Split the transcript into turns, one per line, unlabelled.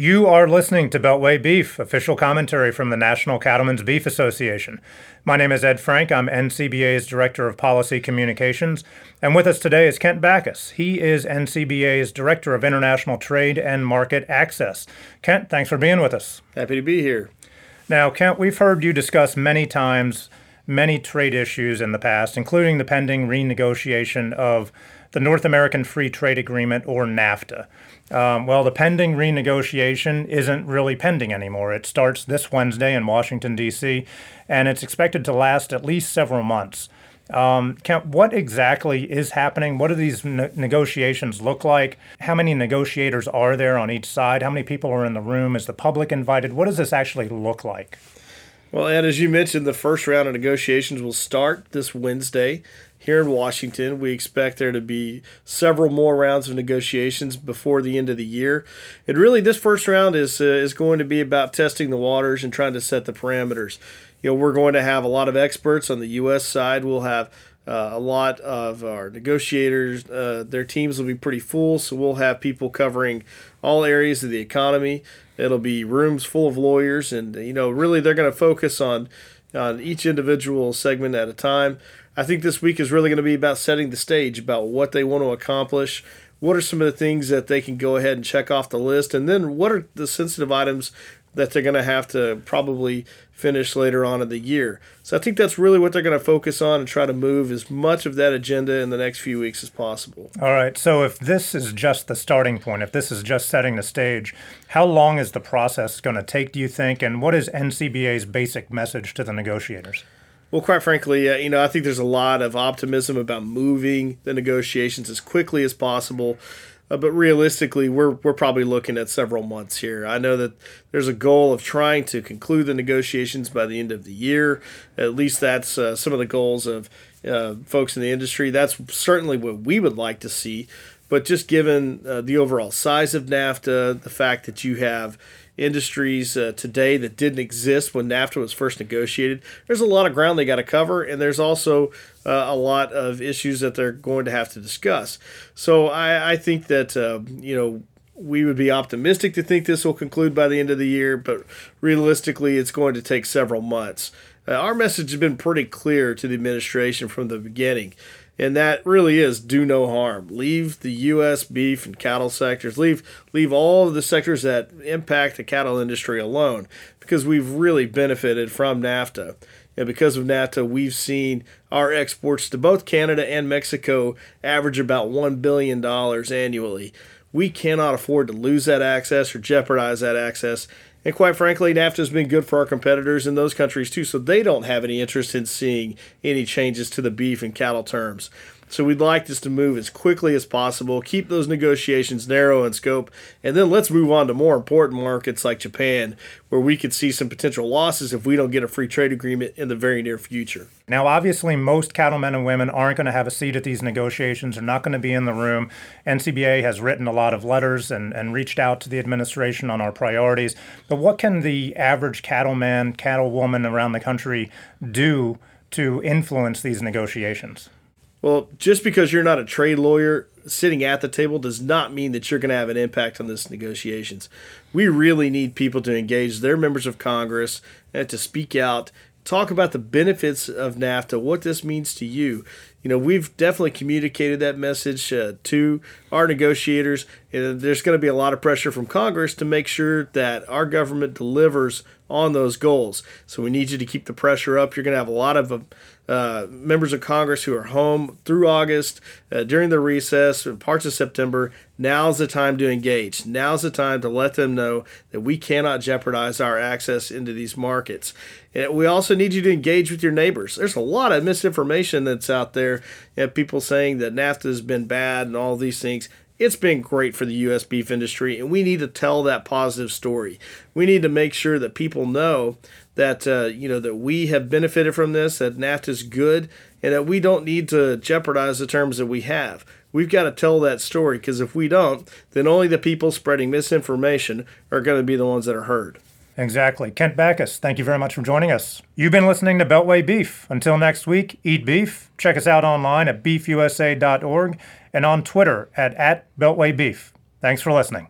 You are listening to Beltway Beef, official commentary from the National Cattlemen's Beef Association. My name is Ed Frank. I'm NCBA's Director of Policy Communications. And with us today is Kent Bacus. He is NCBA's Director of International Trade and Market Access. Kent, thanks for being with us.
Happy to be here.
Now, Kent, we've heard you discuss many times many trade issues in the past, including the pending renegotiation of the North American Free Trade Agreement, or NAFTA. Um, well, the pending renegotiation isn't really pending anymore. It starts this Wednesday in Washington, D.C., and it's expected to last at least several months. Um, Kent, what exactly is happening? What do these ne- negotiations look like? How many negotiators are there on each side? How many people are in the room? Is the public invited? What does this actually look like?
Well, and as you mentioned, the first round of negotiations will start this Wednesday here in Washington. We expect there to be several more rounds of negotiations before the end of the year. And really, this first round is uh, is going to be about testing the waters and trying to set the parameters. You know, we're going to have a lot of experts on the U.S. side. We'll have uh, a lot of our negotiators. Uh, their teams will be pretty full, so we'll have people covering all areas of the economy. It'll be rooms full of lawyers, and you know, really, they're going to focus on on each individual segment at a time. I think this week is really going to be about setting the stage, about what they want to accomplish, what are some of the things that they can go ahead and check off the list, and then what are the sensitive items that they're going to have to probably finish later on in the year. So I think that's really what they're going to focus on and try to move as much of that agenda in the next few weeks as possible.
All right. So if this is just the starting point, if this is just setting the stage, how long is the process going to take, do you think? And what is NCBA's basic message to the negotiators?
Well, quite frankly, uh, you know, I think there's a lot of optimism about moving the negotiations as quickly as possible. Uh, but realistically, we're we're probably looking at several months here. I know that there's a goal of trying to conclude the negotiations by the end of the year. At least that's uh, some of the goals of uh, folks in the industry. That's certainly what we would like to see. But just given uh, the overall size of NAFTA, the fact that you have industries uh, today that didn't exist when NAFTA was first negotiated. There's a lot of ground they got to cover, and there's also uh, a lot of issues that they're going to have to discuss. So I, I think that uh, you know we would be optimistic to think this will conclude by the end of the year, but realistically, it's going to take several months. Uh, our message has been pretty clear to the administration from the beginning and that really is do no harm. Leave the U.S. beef and cattle sectors. Leave leave all of the sectors that impact the cattle industry alone, because we've really benefited from NAFTA. And because of NAFTA, we've seen our exports to both Canada and Mexico average about $1 billion annually. We cannot afford to lose that access or jeopardize that access. And quite frankly, NAFTA has been good for our competitors in those countries too, so they don't have any interest in seeing any changes to the beef and cattle terms. So we'd like this to move as quickly as possible, keep those negotiations narrow in scope, and then let's move on to more important markets like Japan, where we could see some potential losses if we don't get a free trade agreement in the very near future.
Now, obviously, most cattlemen and women aren't going to have a seat at these negotiations, are not going to be in the room. NCBA has written a lot of letters and, and reached out to the administration on our priorities. But what can the average cattleman, cattlewoman around the country do to influence these negotiations?
Well, just because you're not a trade lawyer sitting at the table does not mean that you're going to have an impact on this negotiations. We really need people to engage their members of Congress and to speak out, talk about the benefits of NAFTA, what this means to you. You know, we've definitely communicated that message uh, to our negotiators, and there's going to be a lot of pressure from Congress to make sure that our government delivers on those goals. So we need you to keep the pressure up. You're going to have a lot of uh, members of Congress who are home through August, uh, during the recess, and parts of September. Now's the time to engage. Now's the time to let them know that we cannot jeopardize our access into these markets. And we also need you to engage with your neighbors. There's a lot of misinformation that's out there. You people saying that NAFTA has been bad and all these things it's been great for the U.S. beef industry, and we need to tell that positive story. We need to make sure that people know that uh, you know that we have benefited from this, that NAFTA is good, and that we don't need to jeopardize the terms that we have. We've got to tell that story because if we don't, then only the people spreading misinformation are going to be the ones that are heard.
Exactly. Kent Bacus, thank you very much for joining us. You've been listening to Beltway Beef. Until next week, eat beef. Check us out online at beefusa.org and on Twitter at, at Beltway Beef. Thanks for listening.